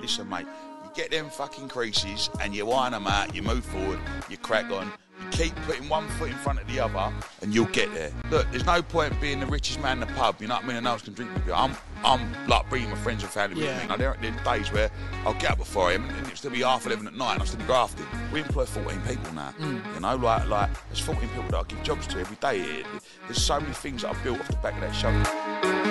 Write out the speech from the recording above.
Listen, mate, you get them fucking creases and you iron them out, you move forward, you crack on, you keep putting one foot in front of the other, and you'll get there. Look, there's no point being the richest man in the pub, you know what I mean, and else can drink with you. I'm, I'm like bringing my friends and family Yeah. with me. Now, there are days where I'll get up before him and it'll still be half 11 at night and I'll still be grafting. We employ 14 people now. Hmm. You know, like, like there's 14 people that I give jobs to every day. There's so many things that I've built off the back of that show.